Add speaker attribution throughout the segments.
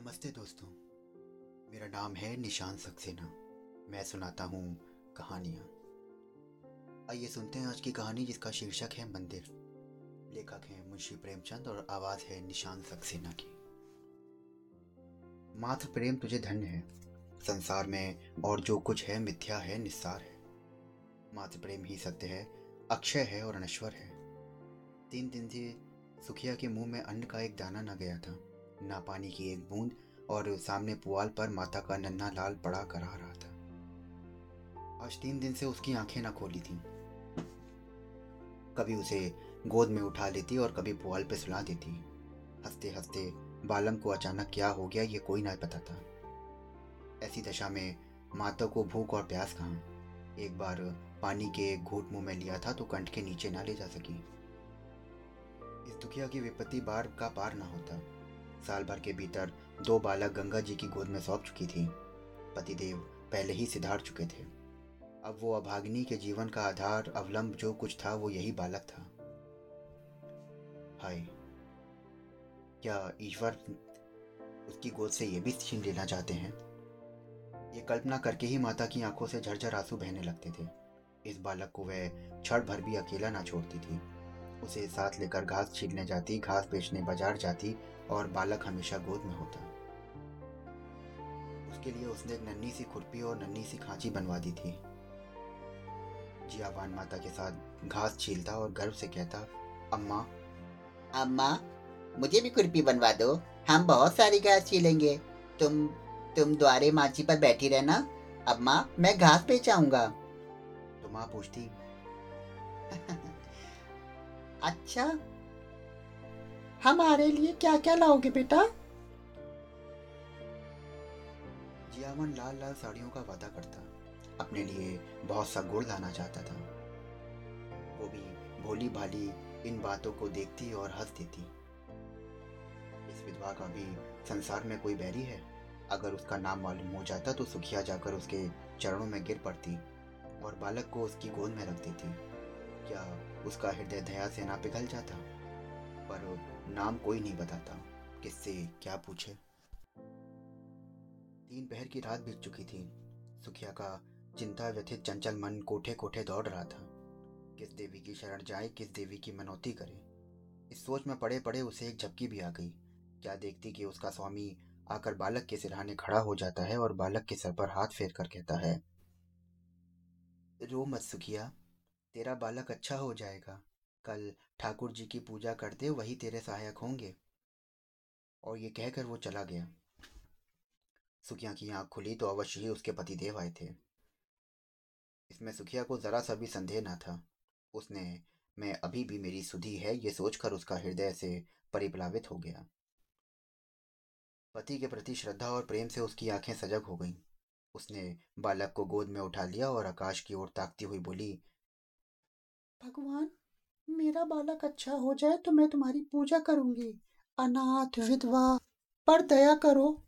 Speaker 1: नमस्ते दोस्तों। मेरा नाम है निशान सक्सेना। मैं सुनाता हूँ कहानियाँ। आइए सुनते हैं आज की कहानी जिसका शीर्षक है मंदिर। लेखक हैं मुंशी प्रेमचंद और आवाज़ है निशान सक्सेना की। मात्र प्रेम तुझे धन्य है। संसार में और जो कुछ है मिथ्या है, निस्सार है। मात्र प्रेम ही सत्य है, अक्षय है और अनश्वर है। तीन दिन से सुखिया के मुँह में अन्न का एक दाना न गया था। ना पानी की एक बूंद और सामने पुआल पर माता का नन्ना लाल पड़ा करा रहा था। आज तीन दिन से उसकी आँखें न खोली थीं। कभी उसे गोद में उठा लेती और कभी पुआल पे सुला देती। हँसते हँसते बालम को अचानक क्या हो गया ये कोई ना पता था। ऐसी दशा में माता को भूख और प्यास कहाँ? एक बार पानी के घूट मुँह में लिया था तो कंठ के नीचे ना ले जा सकी। इस दुखिया की विपत्ति बार का पार ना होता। साल भर के भीतर दो बालक गंगा जी की गोद में सौंप चुकी थी। पतिदेव पहले ही सिधार चुके थे। अब वो अभाग्नि के जीवन का आधार, अवलंब जो कुछ था, वो यही बालक था। हाय, क्या ईश्वर उसकी गोद से ये भी छीन लेना चाहते हैं? ये कल्पना करके ही माता की आँखों से झरझर आँसू बहने लगते थे। इस बालक को वह क्षण भर भी अकेला ना छोड़ती थी। उसे साथ लेकर घास छीलने जाती, घास बेचने बाज़ार जाती और बालक हमेशा गोद में होता। उसके लिए उसने एक नन्ही सी खुरपी और नन्ही सी खांची बनवा दी थी। जियावान माता के साथ घास छीलता और गर्व से कहता अम्मा।
Speaker 2: अम्मा मुझे भी खुरपी बनवा दो। हम बहुत सारी घास छीलेंगे। तुम तुम द्वारे माची पर बैठी रहना। अम्मा मैं घास बेचाऊँगा।
Speaker 1: तो माँ पूछती
Speaker 2: अच्छा हमारे लिए क्या क्या लाओगे बेटा?
Speaker 1: जियावन लाल लाल साड़ियों का वादा करता। अपने लिए बहुत सा गुड़ लाना चाहता था। वो भी भोली भाली इन बातों को देखती और हंस देती। इस विधवा का भी संसार में कोई बैरी है? अगर उसका नाम मालूम हो जाता तो सुखिया जाकर उसके चरणों में गिर पड़ती और बालक को उसकी गोद में रख देती। क्या उसका हृदय दया से ना पिघल जाता? पर नाम कोई नहीं बताता। किससे क्या पूछे? तीन पहर की रात बीत चुकी थी। सुखिया का चिंता व्यथित चंचल मन कोठे कोठे दौड़ रहा था। किस देवी की शरण जाए, किस देवी की मनौती करे। इस सोच में पड़े पड़े उसे एक झपकी भी आ गई। क्या देखती कि उसका स्वामी आकर बालक के सिरहाने खड़ा हो जाता है और बालक के सर पर हाथ फेर कर कहता है, रो मत सुखिया, तेरा बालक अच्छा हो जाएगा। कल ठाकुर जी की पूजा करते वही तेरे सहायक होंगे। और ये कहकर वो चला गया। सुखिया की आँख खुली तो अवश्य ही उसके पतिदेव आए थे। इसमें सुखिया को जरा सा भी संदेह ना था। उसने, मैं अभी भी मेरी सुधी है ये सोचकर उसका हृदय से परिप्लावित हो गया। पति के प्रति श्रद्धा और प्रेम से उसकी आँखें सजग हो गईं। उसने बालक को गोद में उठा लिया और आकाश की ओर ताकती हुई बोली,
Speaker 3: भगवान मेरा बालक अच्छा हो जाए तो मैं तुम्हारी पूजा करूँगी। अनाथ विधवा पर दया करो।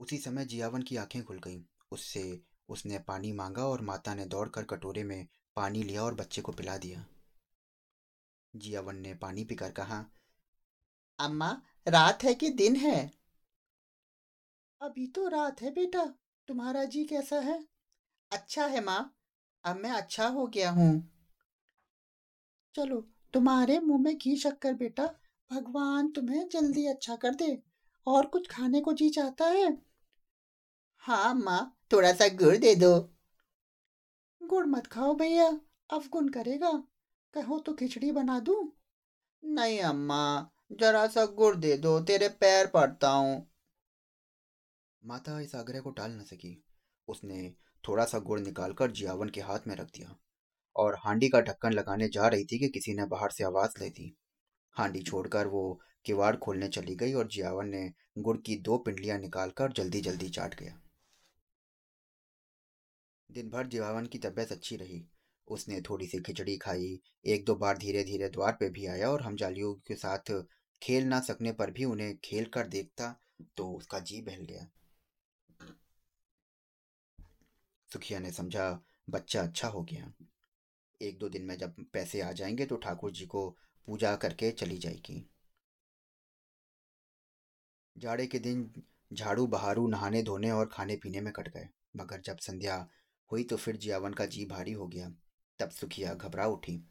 Speaker 1: उसी समय जियावन की आँखें खुल गईं। उससे उसने पानी मांगा और माता ने दौड़कर कटोरे में पानी लिया और बच्चे को पिला दिया। जियावन ने पानी पीकर कहा
Speaker 2: अम्मा रात है कि दिन है?
Speaker 3: अभी तो रात है बेटा। तुम्हारा जी कैसा है?
Speaker 2: अच्छा है माँ। अब मैं अच्छा हो गया हूँ।
Speaker 3: चलो, तुम्हारे मुँह में घी शक्कर बेटा। भगवान तुम्हें जल्दी अच्छा कर दे। और कुछ खाने को जी चाहता है?
Speaker 2: हाँ माँ, थोड़ा सा गुड़ दे दो।
Speaker 3: गुड़ मत खाओ भैया अवगुण करेगा। कहो तो खिचड़ी बना दूँ?
Speaker 2: नहीं, अम्मा, जरा सा गुड़ दे दो, तेरे पैर पड़ता हूँ।
Speaker 1: माता इस आग्रह को टाल न सकी। उसने थोड़ा सा गुड़ निकालकर जियावन के हाथ में रख दिया। और हांडी का ढक्कन लगाने जा रही थी कि किसी ने बाहर से आवाज़ ले दी। हांडी छोड़कर वो किवाड़ खोलने चली गई और जियावन ने गुड़ की दो पिंडलियाँ निकालकर जल्दी जल्दी चाट गया। दिन भर जियावन की तबीयत अच्छी रही। उसने थोड़ी सी खिचड़ी खाई, एक दो बार धीरे धीरे द्वार पे भी आया और हम जालियों के साथ खेल ना सकने पर भी उन्हें खेल कर देखता तो उसका जी बहल गया। सुखिया ने समझा, बच्चा अच्छा हो गया। एक दो दिन में जब पैसे आ जाएँगे तो ठाकुर जी को पूजा करके चली जाएगी। जाड़े के दिन झाड़ू, बहारू, नहाने, धोने और खाने पीने में कट गए। मगर जब संध्या हुई तो फिर जियावन का जी भारी हो गया। तब सुखिया घबरा उठी।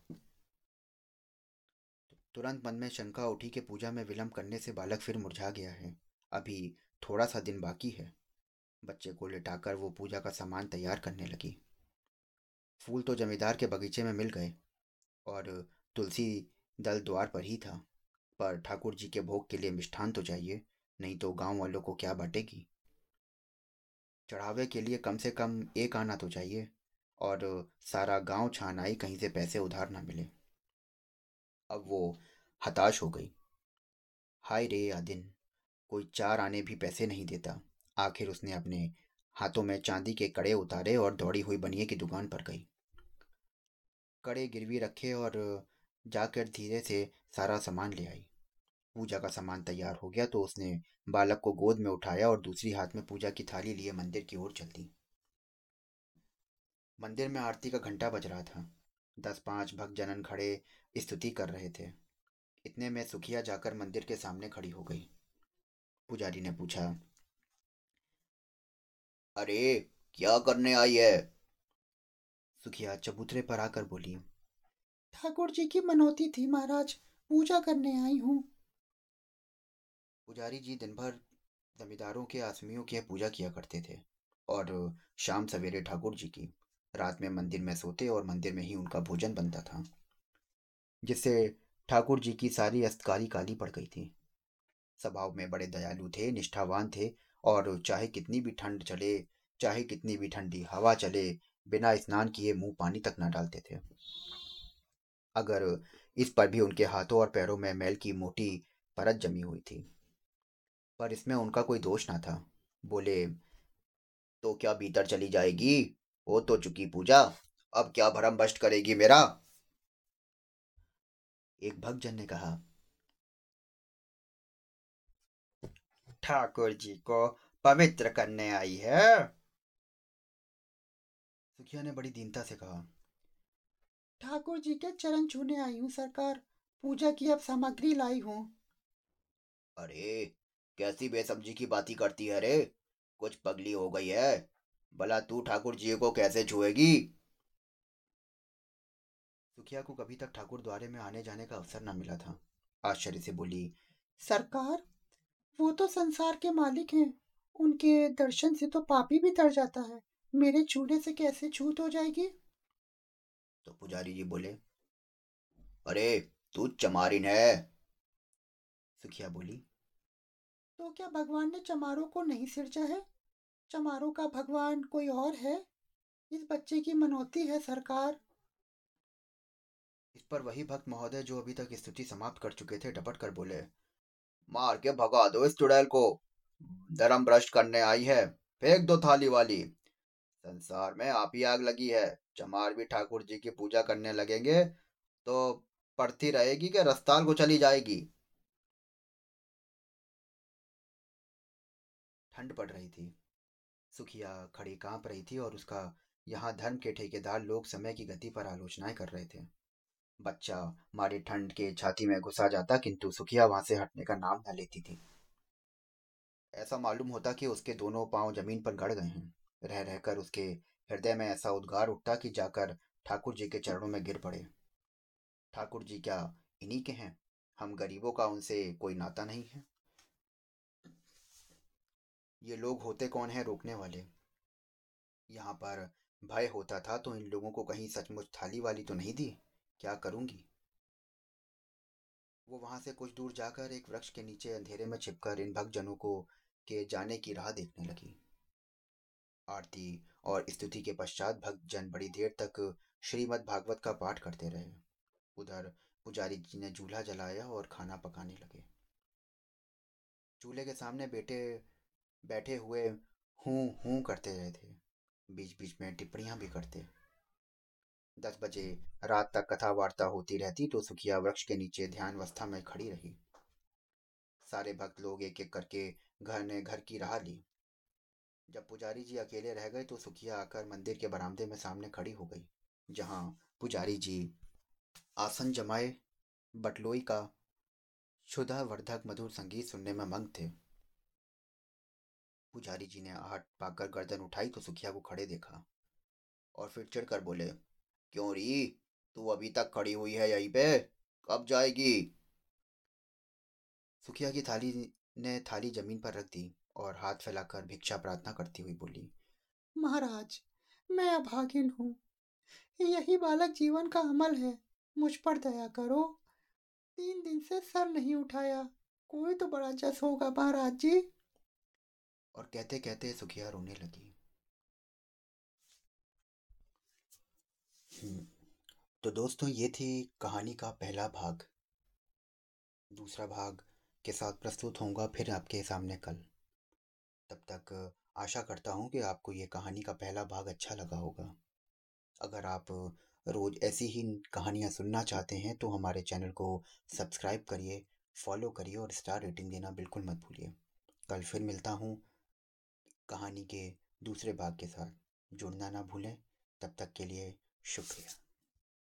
Speaker 1: तुरंत मन में शंका उठी कि पूजा में विलंब करने से बालक फिर मुरझा गया है। अभी थोड़ा सा दिन बाकी है। बच्चे को लिटाकर वो पूजा का सामान तैयार करने लगी। फूल तो जमींदार के बगीचे में मिल गए और तुलसी दल द्वार पर ही था। पर ठाकुर जी के भोग के लिए मिष्ठान तो चाहिए, नहीं तो गाँव वालों को क्या बांटेगी? चढ़ावे के लिए कम से कम एक आना तो चाहिए और सारा गाँव छान आई कहीं से पैसे उधार ना मिले। अब वो हताश हो गई। हाय रे आदिन, कोई चार आने भी पैसे नहीं देता। आखिर उसने अपने हाथों में चांदी के कड़े उतारे और दौड़ी हुई बनिए की दुकान पर गई। कड़े गिरवी रखे और जाकर धीरे से सारा सामान ले आई। पूजा का सामान तैयार हो गया तो उसने बालक को गोद में उठाया और दूसरी हाथ में पूजा की थाली लिए मंदिर की ओर चल दी मंदिर में आरती का घंटा बज रहा था। दस पाँच भक्त जनन खड़े स्तुति कर रहे थे। इतने में सुखिया जाकर मंदिर के सामने खड़ी हो गई। पुजारी ने पूछा
Speaker 2: अरे, क्या करने आई है?
Speaker 1: सुखिया चबूतरे पर आकर बोली,
Speaker 3: ठाकुर जी की मनौती थी महाराज, पूजा करने आई हूँ।
Speaker 1: पुजारी जी दिन भर जमींदारों के आसमियों की पूजा किया करते थे और शाम सवेरे ठाकुर जी की रात में मंदिर में सोते और मंदिर में ही उनका भोजन बनता था, जिससे ठाकुर जी की सारी अस्तकारी काली पड़ गई थी। स्वभाव में बड़े दयालु थे, निष्ठावान थे और चाहे कितनी भी ठंड चले, चाहे कितनी भी ठंडी हवा चले, बिना स्नान किए मुँह पानी तक न डालते थे। अगर इस पर भी उनके हाथों और पैरों में मैल की मोटी परत जमी हुई थी। पर इसमें उनका कोई दोष ना था। बोले
Speaker 2: तो क्या भीतर चली जाएगी? हो तो चुकी पूजा। अब क्या भरम बस्ट करेगी मेरा?
Speaker 1: एक भक्तजन ने कहा
Speaker 2: ठाकुर जी को पवित्र करने आई है।
Speaker 1: सुखिया ने बड़ी दीनता से कहा
Speaker 3: ठाकुर जी के चरण छूने आई हूँ सरकार। पूजा की अब सामग्री लाई हूँ।
Speaker 2: अरे कैसी बेसब्जी की बाती करती है रे। कुछ पगली हो गई है। भला तू ठाकुर जी को कैसे छुएगी?
Speaker 1: सुखिया को कभी तक ठाकुर द्वारे में आने जाने का अवसर न मिला था। आश्चर्य से बोली
Speaker 3: सरकार वो तो संसार के मालिक हैं। उनके दर्शन से तो पापी भी तर जाता है। मेरे छूने से कैसे छूट हो जाएगी?
Speaker 2: तो पुजारी जी बोले अरे तू चमारिन है।
Speaker 1: सुखिया बोली
Speaker 3: तो क्या भगवान ने चमारों को नहीं सिरजा है? चमारों का भगवान कोई और है? इस बच्चे की मनौती है सरकार।
Speaker 1: इस पर वही भक्त महोदय जो अभी तक स्तुति समाप्त कर चुके थे डपट कर बोले
Speaker 2: मार के भगा दो इस चुड़ैल को। धर्म भ्रष्ट करने आई है। फेंक दो थाली वाली। संसार में आप ही आग लगी है। चमार भी ठाकुर जी की पूजा करने लगेंगे तो पड़ती रहेगी कि रस्ताल को चली जाएगी।
Speaker 1: ठंड पड़ रही थी। सुखिया खड़ी काँप रही थी और उसका यहाँ धर्म के ठेकेदार लोग समय की गति पर आलोचनाएँ कर रहे थे। बच्चा मारी ठंड के छाती में घुसा जाता, किंतु सुखिया वहाँ से हटने का नाम न लेती थी। ऐसा मालूम होता कि उसके दोनों पाँव ज़मीन पर गड़ गए हैं। रह रहकर उसके हृदय में ऐसा उद्गार उठता कि जाकर ठाकुर जी के चरणों में गिर पड़े। ठाकुर जी क्या इन्हीं के हैं? हम गरीबों का उनसे कोई नाता नहीं है? ये लोग होते कौन है रोकने वाले? यहाँ पर भय होता था तो इन लोगों को कहीं सचमुच थाली वाली तो नहीं दी? क्या करूँगी? वो वहाँ से कुछ दूर जाकर एक वृक्ष के नीचे अंधेरे में छिपकर इन भक्तजनों को के जाने की राह देखने लगी। आरती और स्तुति के पश्चात भक्त जन बड़ी देर तक श्रीमद् भागवत का पाठ करते रहे। उधर पुजारी जी ने चूल्हा जलाया और खाना पकाने लगे। चूल्हे के सामने बेटे बैठे हुए हूँ हूँ करते रहे थे। बीच बीच में टिप्पणियाँ भी करते। दस बजे रात तक कथा वार्ता होती रहती तो सुखिया वृक्ष के नीचे ध्यान अवस्था में खड़ी रही। सारे भक्त लोग एक एक करके घर ने घर की राह ली। जब पुजारी जी अकेले रह गए तो सुखिया आकर मंदिर के बरामदे में सामने खड़ी हो गई, जहाँ पुजारी जी आसन जमाए, बटलोई का शुदा वर्धक मधुर संगीत सुनने में मंग थे। पुजारी जी ने आहट पाकर गर्दन उठाई तो सुखिया को खड़े देखा
Speaker 2: और फिर चिढ़कर बोले क्यों री तू अभी तक खड़ी हुई है यहीं पे। कब जाएगी?
Speaker 1: सुखिया की थाली ने थाली ज़मीन पर रख दी और हाथ फैलाकर भिक्षा प्रार्थना करती हुई बोली,
Speaker 3: महाराज, मैं अभागिन हूँ। यही बालक जीवन का अमल है। मुझ पर दया करो। तीन दिन से सर नहीं उठाया। कोई तो बड़ा जस होगा, महाराज जी
Speaker 1: और कहते कहते सुखिया रोने लगी। तो दोस्तों, ये थी कहानी का पहला भाग। दूसरा भाग के साथ प्रस्तुत होऊँगा फिर आपके सामने कल। तब तक आशा करता हूँ कि आपको ये कहानी का पहला भाग अच्छा लगा होगा। अगर आप रोज़ ऐसी ही कहानियाँ सुनना चाहते हैं तो हमारे चैनल को सब्सक्राइब करिए, फॉलो करिए और स्टार रेटिंग देना बिल्कुल मत भूलिए। कल फिर मिलता हूँ कहानी के दूसरे भाग के साथ। जुड़ना ना भूलें। तब तक के लिए शुक्रिया।